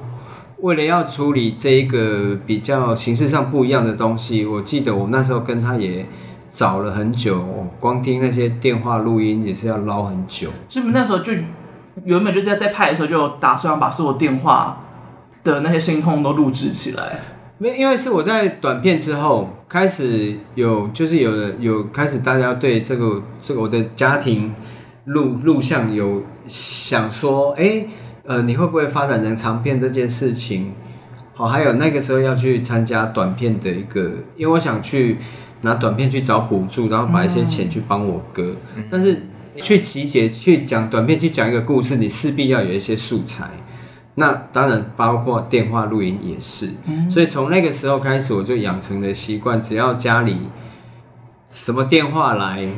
为了要处理这一个比较形式上不一样的东西，我记得我那时候跟他也找了很久，光听那些电话录音也是要捞很久。是不是那时候就原本就是在在拍的时候就打算把所有电话的那些声音通通都录制起来？没，因为是我在短片之后开始有，就是有有开始大家对这个这个我的家庭录录像有想说，哎、欸。呃，你会不会发展成长片这件事情？好，还有那个时候要去参加短片的一个，因为我想去拿短片去找补助，然后把一些钱去帮我哥。嗯、但是去集结去讲短片，去讲一个故事，你势必要有一些素材。那当然包括电话录音也是。嗯、所以从那个时候开始，我就养成了习惯，只要家里什么电话来。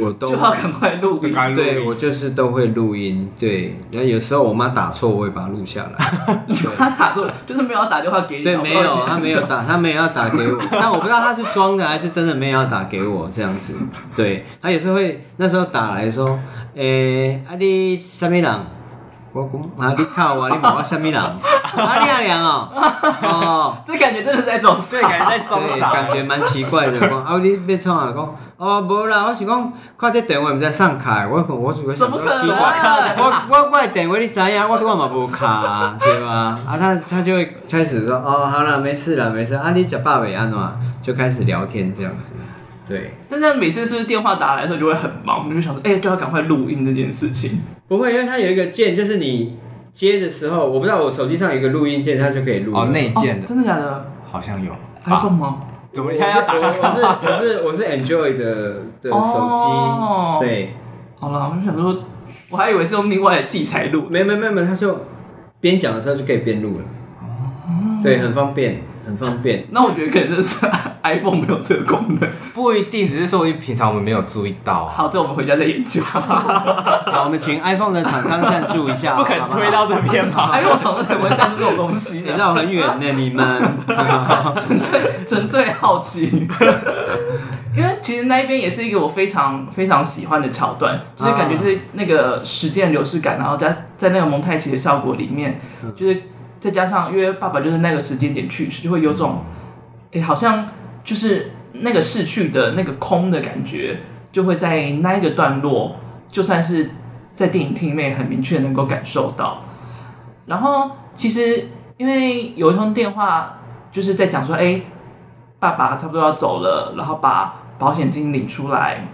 我都就要赶快录音，对，我就是都会录音，对。那有时候我妈打错，我会把它录下来。你妈打错，就是没有要打电话给你。对，没有，她没有打，她没有要打给我。但我不知道她是装的还是真的没有要打给我这样子。对，她有时候会那时候打来说，诶、欸，啊你什么人？我讲 啊，你靠我，你问我什么人？啊你阿娘哦，哦，这感觉真的是在装睡，感觉在装傻，感觉蛮奇怪的。讲 啊，你要创啊？讲。哦，无啦，我是讲看这电话毋知上卡，我我是怎么可能，我我我的电话你知影，我我嘛无卡，对吧？啊，他他就会开始说，哦，好了，没事了，没事。啊，你食饱未安怎？就开始聊天这样子，对。但是每次是不是电话打来的时候就会很忙，就想说，哎、欸，就要赶快录音这件事情。不会，因为它有一个键，就是你接的时候，我不知道我手机上有一个录音键，它就可以录。哦，内键的、哦，真的假的？好像有 iPhone 吗？怎么现在要打开？我是 我是我是 Enjoy 的的手机，哦、对。好了，我就想说，我还以为是用另外的器材录。没没没没，它就边讲的时候就可以边录了。哦，对，很方便。很方便，那我觉得可能是 iPhone 没有这个功能，不一定，只是说平常我们没有注意到。好，这我们回家再研究。好，我们请 iPhone 的厂商赞助一下，不可能推到这边吧？iPhone 厂商才不会赞助这种东西，你绕很远呢，你们纯粹纯粹好奇。因为其实那一边也是一个我非常非常喜欢的桥段，就是感觉是那个时间流逝感，然后在在那个蒙太奇的效果里面，就是。再加上，因为爸爸就是那个时间点去世，就会有种，哎、好像就是那个逝去的那个空的感觉，就会在那一个段落，就算是在电影厅里面很明确能够感受到。然后，其实因为有一通电话，就是在讲说，哎、爸爸差不多要走了，然后把保险金领出来。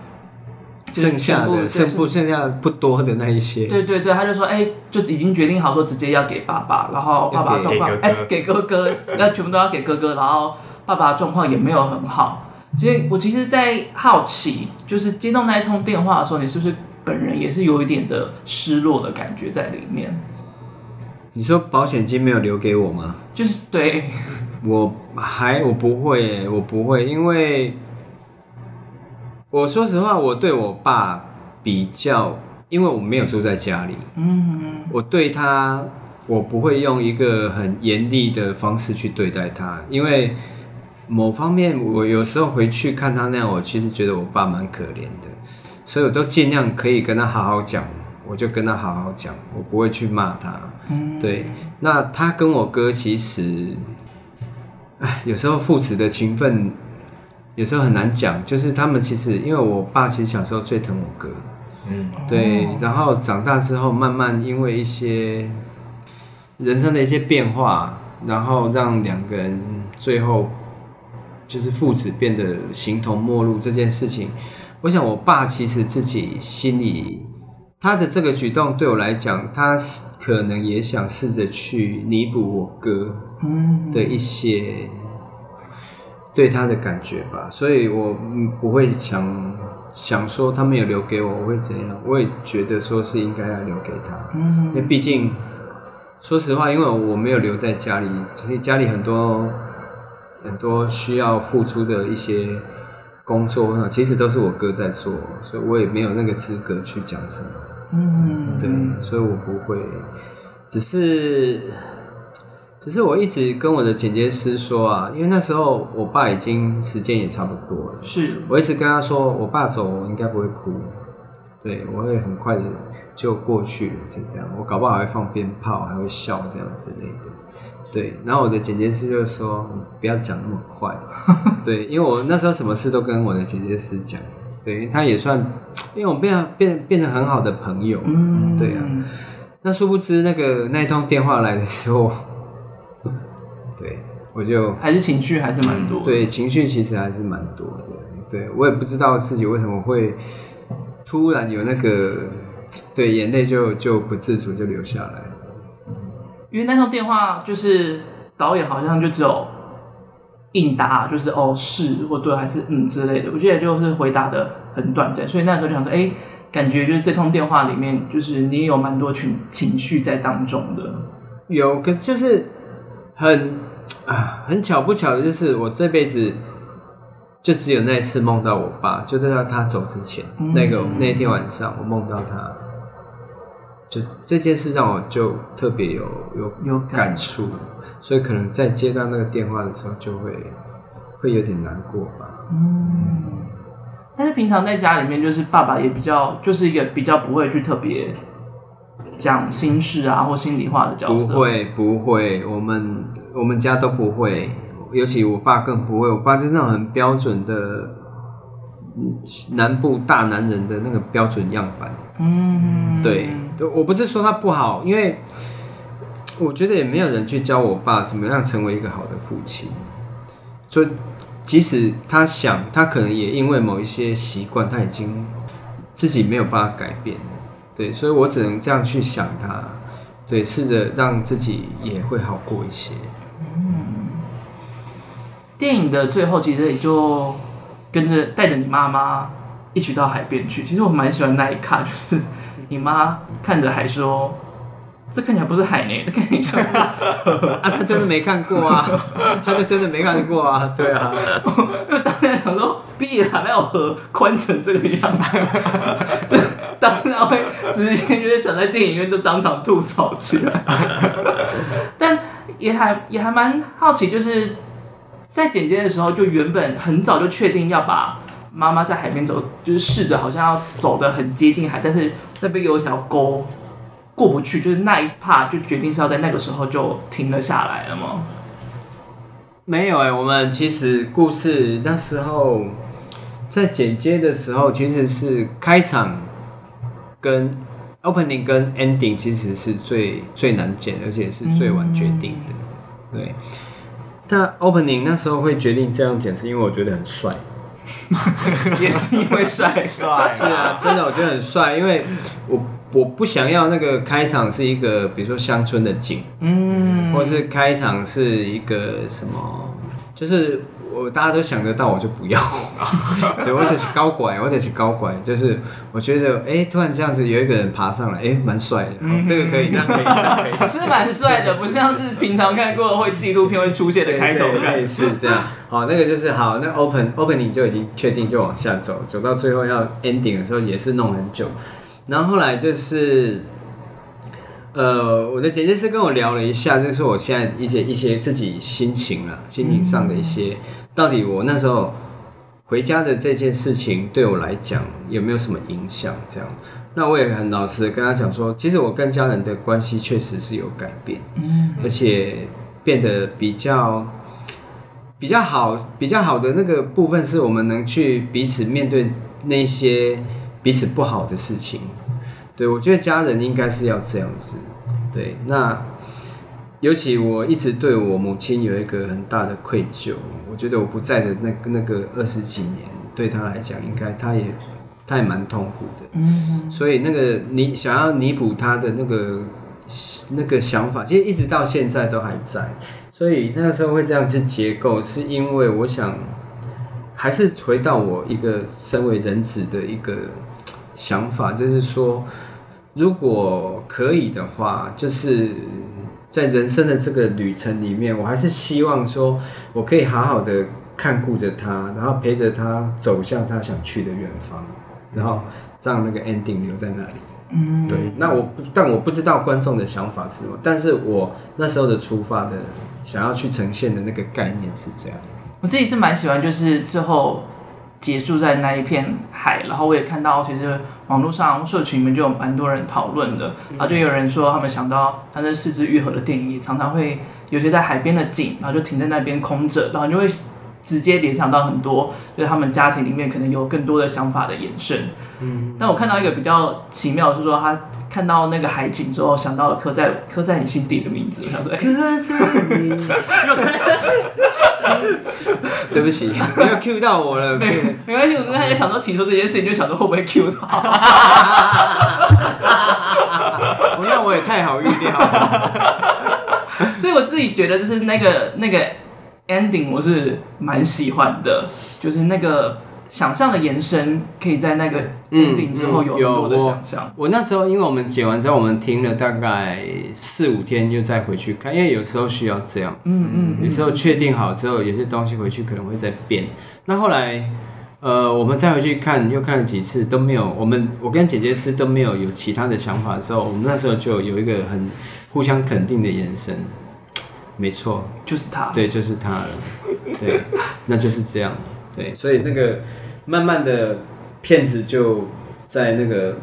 剩下的剩不剩下不多的那一些，对对对，他就说，哎、欸，就已经决定好说直接要给爸爸，然后爸爸状况，哎，给哥哥，要全部都要给哥哥，然后爸爸状况也没有很好。所以我其实，在好奇，就是接到那一通电话的时候，你是不是本人也是有一点的失落的感觉在里面？你说保险金没有留给我吗？就是对，我还我不会，我不会，因为。我说实话，我对我爸比较，因为我没有住在家里，嗯，我对他，我不会用一个很严厉的方式去对待他，因为某方面，我有时候回去看他那样，我其实觉得我爸蛮可怜的，所以我都尽量可以跟他好好讲，我就跟他好好讲，我不会去骂他，嗯，对。那他跟我哥其实，哎，有时候父子的情分。有时候很难讲，就是他们其实，因为我爸其实小时候最疼我哥，嗯，对，然后长大之后慢慢因为一些人生的一些变化，然后让两个人最后就是父子变得形同陌路这件事情，我想我爸其实自己心里他的这个举动对我来讲，他可能也想试着去弥补我哥的一些。对他的感觉吧，所以我不会想想说他没有留给我，我会怎样？我也觉得说是应该要留给他，嗯，因为毕竟说实话，因为我没有留在家里，所以家里很多很多需要付出的一些工作，其实都是我哥在做，所以我也没有那个资格去讲什么，嗯，对，所以我不会，只是。只是我一直跟我的剪接师说啊，因为那时候我爸已经时间也差不多了，是。我一直跟他说，我爸走我应该不会哭，对，我会很快的就过去这样，我搞不好还会放鞭炮，还会笑这样之类的，对。然后我的剪接师就说，不要讲那么快，对，因为我那时候什么事都跟我的剪接师讲，对，他也算，因为我们变变变成很好的朋友，嗯，对啊。那殊不知那个那一通电话来的时候。对，我就还是情绪还是蛮多。对，情绪其实还是蛮多的。对，我也不知道自己为什么会突然有那个，对，眼泪就就不自主就流下来。因为那通电话就是导演好像就只有应答，就是哦是或对还是嗯之类的。我记得就是回答的很短暂，所以那时候就想说，哎，感觉就是这通电话里面，就是你也有蛮多情情绪在当中的。有，可是就是很啊，很巧不巧的就是我这辈子就只有那一次梦到我爸，就在他他走之前，嗯、那个那天晚上我梦到他，就这件事让我就特别有有有感触，所以可能在接到那个电话的时候就会会有点难过吧。嗯，但是平常在家里面，就是爸爸也比较就是一个比较不会去特别。讲心事啊，或心里话的角色，不会不会，我们我们家都不会，尤其我爸更不会。我爸就是那种很标准的南部大男人的那个标准样板。嗯，对，我不是说他不好，因为我觉得也没有人去教我爸怎么样成为一个好的父亲。所以即使他想，他可能也因为某一些习惯，他已经自己没有办法改变。对，所以我只能这样去想他，对，试着让自己也会好过一些。嗯，电影的最后其实也就跟着带着你妈妈一起到海边去。其实我蛮喜欢那一卡，就是你妈看着海说。这看起来不是海呢，这看起来像是 啊，他真的没看过啊，他就真的没看过啊，对啊，因为当然想说，毕竟哪有河宽成这个样子，就当然会直接就是想在电影院就当场吐槽起来，但也还也还蛮好奇，就是在剪接的时候，就原本很早就确定要把妈妈在海边走，就是试着好像要走得很接近海，但是那边有一条沟。过不去，就是那一趴就决定是要在那个时候就停了下来了吗？没有哎、欸，我们其实故事那时候在剪接的时候，其实是开场跟 opening 跟 ending 其实是最最难剪，而且是最晚决定的。嗯、对，但 opening 那时候会决定这样剪，是因为我觉得很帅，也是因为帅帅，是啊，真的我觉得很帅，因为我。我不想要那个开场是一个，比如说乡村的景，嗯，或是开场是一个什么，就是我大家都想得到，我就不要。对，我就是高拐，我就是高拐，就是我觉得，哎、欸，突然这样子有一个人爬上来，哎、欸，蛮帅的，嗯、这个可以，这样可以，这样可以，是蛮帅的，不像是平常看过会纪录片会出现的开头感，是这样。好，那个就是好，那 open opening 就已经确定就往下走，走到最后要 ending 的时候也是弄很久。然后后来就是，呃，我的姐姐是跟我聊了一下，就是我现在一些一些自己心情了，心情上的一些，到底我那时候回家的这件事情对我来讲有没有什么影响？这样，那我也很老实的跟他讲说，其实我跟家人的关系确实是有改变，嗯，而且变得比较比较好，比较好的那个部分是我们能去彼此面对那些彼此不好的事情。对，我觉得家人应该是要这样子。对，那尤其我一直对我母亲有一个很大的愧疚。我觉得我不在的那那个二十几年，对她来讲，应该她也她也蛮痛苦的。嗯。所以那个你想要弥补她的那个那个想法，其实一直到现在都还在。所以那个时候会这样去结构，是因为我想还是回到我一个身为人子的一个想法，就是说。如果可以的话，就是在人生的这个旅程里面，我还是希望说，我可以好好的看顾着他，然后陪着他走向他想去的远方，然后让那个 ending 留在那里。嗯，对。那我不，但我不知道观众的想法是什么，但是我那时候的出发的想要去呈现的那个概念是这样。我自己是蛮喜欢，就是最后。结束在那一片海，然后我也看到，其实网络上社群里面就有蛮多人讨论的，然后就有人说他们想到像是四肢愈合的电影，也常常会有些在海边的景，然后就停在那边空着，然后就会直接联想到很多，就是他们家庭里面可能有更多的想法的延伸。嗯，但我看到一个比较奇妙的是说，他看到那个海景之后，想到了刻在刻在你心底的名字。他说：“刻在你。”对不起，没有 Q 到我了。没没关系，我刚才就想到提出这件事情，就想到会不会 Q 到。那我也太好预料了。所以我自己觉得，就是那个那个 ending，我是蛮喜欢的，就是那个。想象的延伸，可以在那个 ending 之后有很多的想象、嗯嗯。我那时候，因为我们剪完之后，我们停了大概四五天，又再回去看，因为有时候需要这样。嗯嗯，有时候确定好之后，有些东西回去可能会再变。那后来，呃，我们再回去看，又看了几次都没有。我们我跟姐姐是都没有有其他的想法的时候，我们那时候就有一个很互相肯定的眼神。没错，就是他。对，就是他了。对，那就是这样。对，所以那个慢慢的骗子就在那个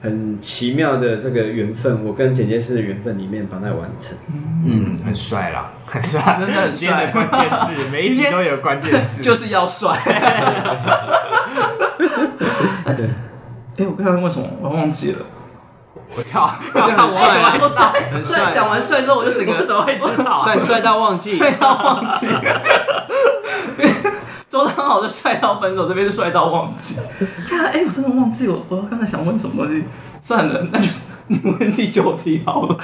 很奇妙的这个缘分，我跟剪接师的缘分里面把它完成。嗯，很帅啦，很帅，真的很帅。关键字，每一集都有关键字，就是要帅。对，哎，我刚刚为什么我忘记了？我靠，很帅，很帅，很帅。讲完帅之后，我就整个怎么会知道？帅帅到忘记，帅到忘记。周汤豪的帅到分手，这边是帅到忘记。看，哎，我真的忘记我，我刚才想问什么东西？算了，那就你问第九题好了。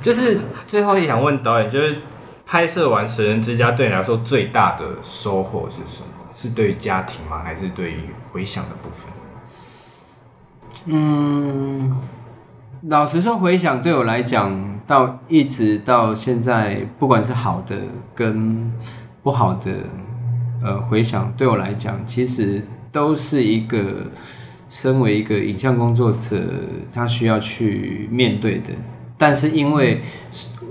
就是最后也想问导演，就是拍摄完《神人之家》对你来说最大的收获是什么？是对于家庭吗？还是对于回想的部分？嗯，老实说，回想对我来讲，到一直到现在，不管是好的跟不好的，呃，回想对我来讲，其实都是一个身为一个影像工作者，他需要去面对的。但是因为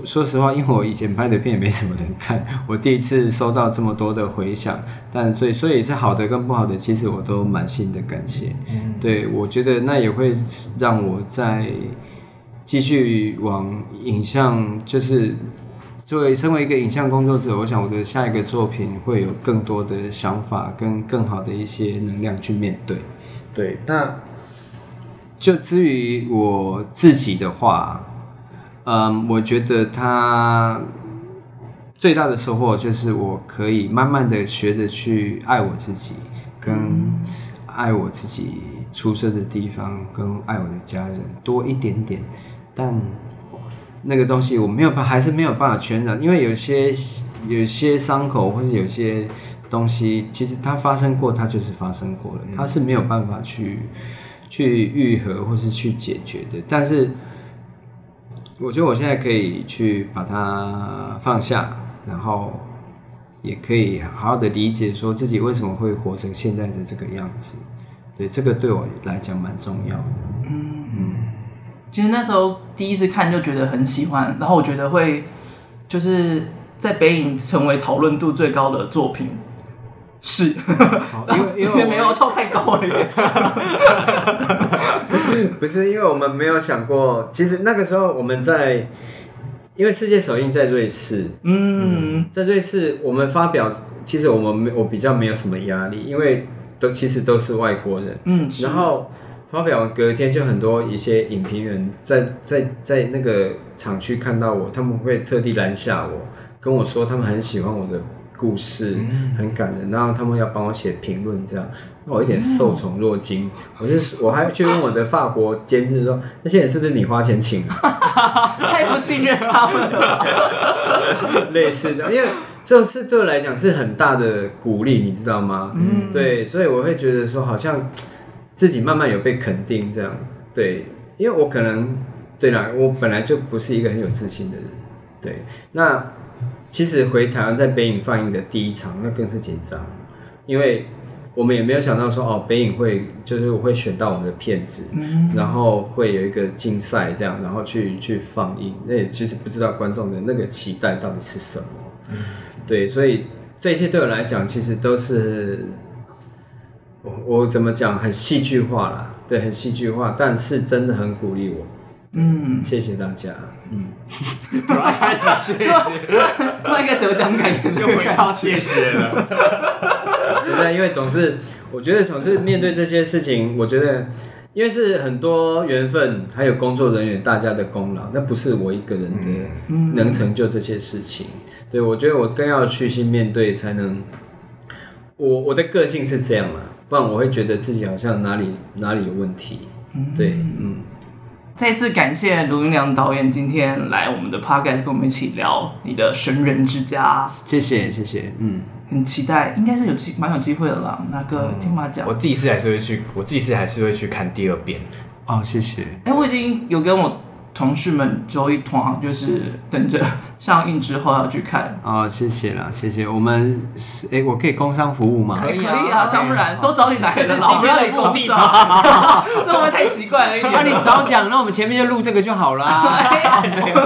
说实话，因为我以前拍的片也没什么人看，我第一次收到这么多的回响，但所以所以是好的跟不好的，其实我都满心的感谢。嗯，对，我觉得那也会让我在继续往影像，就是作为身为一个影像工作者，我想我的下一个作品会有更多的想法跟更好的一些能量去面对。对，那就至于我自己的话。嗯，我觉得他最大的收获就是我可以慢慢的学着去爱我自己，跟爱我自己出生的地方，跟爱我的家人多一点点。但那个东西我没有办，还是没有办法全然，因为有些有些伤口或者有些东西，其实它发生过，它就是发生过了，它是没有办法去去愈合或是去解决的。但是。我觉得我现在可以去把它放下，然后也可以好好的理解，说自己为什么会活成现在的这个样子。对，这个对我来讲蛮重要的。嗯嗯，其实那时候第一次看就觉得很喜欢，然后我觉得会就是在北影成为讨论度最高的作品。是，因为 因为没有抽太高了，不是因为我们没有想过，其实那个时候我们在，因为世界首映在瑞士，嗯，嗯，在瑞士我们发表，其实我们没我比较没有什么压力，因为都其实都是外国人，嗯，然后发表完隔天就很多一些影评人在在在那个厂区看到我，他们会特地拦下我，跟我说他们很喜欢我的。故事很感人，然后他们要帮我写评论，这样，那我一点受宠若惊。我是我还去问我的法国监制说，那些人是不是你花钱请？太不信任他们了。类似这样，因为这是对我来讲是很大的鼓励，你知道吗？嗯，对，所以我会觉得说，好像自己慢慢有被肯定这样子。对，因为我可能对啦，我本来就不是一个很有自信的人。对，那。其实回台湾在北影放映的第一场，那更是紧张，因为我们也没有想到说哦，北影会就是我会选到我们的片子，嗯，然后会有一个竞赛这样，然后去去放映。那也其实不知道观众的那个期待到底是什么，嗯，对，所以这一切对我来讲，其实都是我我怎么讲，很戏剧化啦，对，很戏剧化，但是真的很鼓励我，嗯，谢谢大家。嗯，突然开始谢谢，突然一个得奖感言就回到谢谢了。对，因为总是我觉得总是面对这些事情，我觉得因为是很多缘分，还有工作人员大家的功劳，那不是我一个人的能成就这些事情。对，我觉得我更要去心面对，才能。我我的个性是这样嘛，不然我会觉得自己好像哪里哪里有问题。对，嗯。再次感谢卢云良导演今天来我们的 podcast 跟我们一起聊你的《神人之家》。谢谢，谢谢。嗯，很期待，应该是有机蛮有机会的啦，拿个金马奖。我自己是还是会去，我自己是还是会去看第二遍。哦，谢谢。哎，我已经有跟我。同事们周一团，就是等着上映之后要去看。哦，谢谢啦，谢谢。我们是哎，我可以工商服务吗？可以啊，当然都找你来了，老不要你工商，这会不会太奇怪了一点？那你早讲，那我们前面就录这个就好了。没有，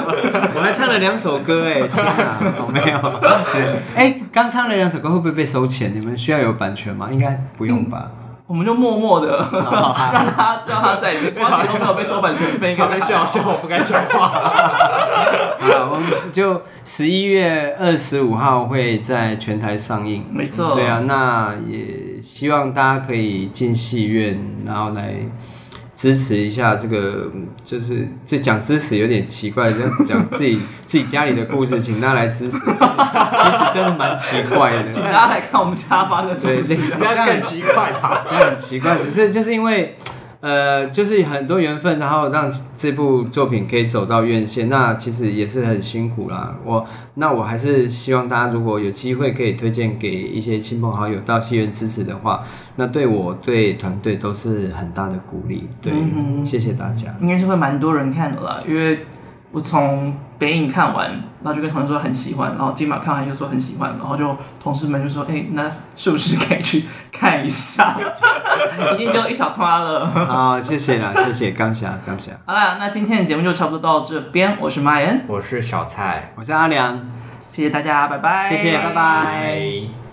我还唱了两首歌，哎，天哪，有没有？哎，刚唱了两首歌，会不会被收钱？你们需要有版权吗？应该不用吧。我们就默默的让他让他在里面，完全都没有被收版权费，他在笑笑，不该讲话。好，我们就十一月二十五号会在全台上映。没错。对啊，那也希望大家可以进戏院，然后来。支持一下这个，就是就讲支持有点奇怪，这样讲 自己自己家里的故事，请大家来支持，其实真的蛮奇怪的。请大家来看我们家发生什么事，这样更奇怪吧？这样很奇怪，只是就是因为。呃，就是很多缘分，然后让这部作品可以走到院线，那其实也是很辛苦啦。我那我还是希望大家如果有机会可以推荐给一些亲朋好友到戏院支持的话，那对我对团队都是很大的鼓励。对，谢谢大家。应该是会蛮多人看的啦，因为。我从北影看完，然后就跟同事说很喜欢，然后金马看完又说很喜欢，然后就同事们就说：“哎、欸，那是不是可以去看一下？” 已经就一小团了。好，谢谢啦，谢谢刚霞，刚霞。好啦，那今天的节目就差不多到这边。我是麦恩，我是小蔡，我是阿良，谢谢大家，拜拜，谢谢，拜拜。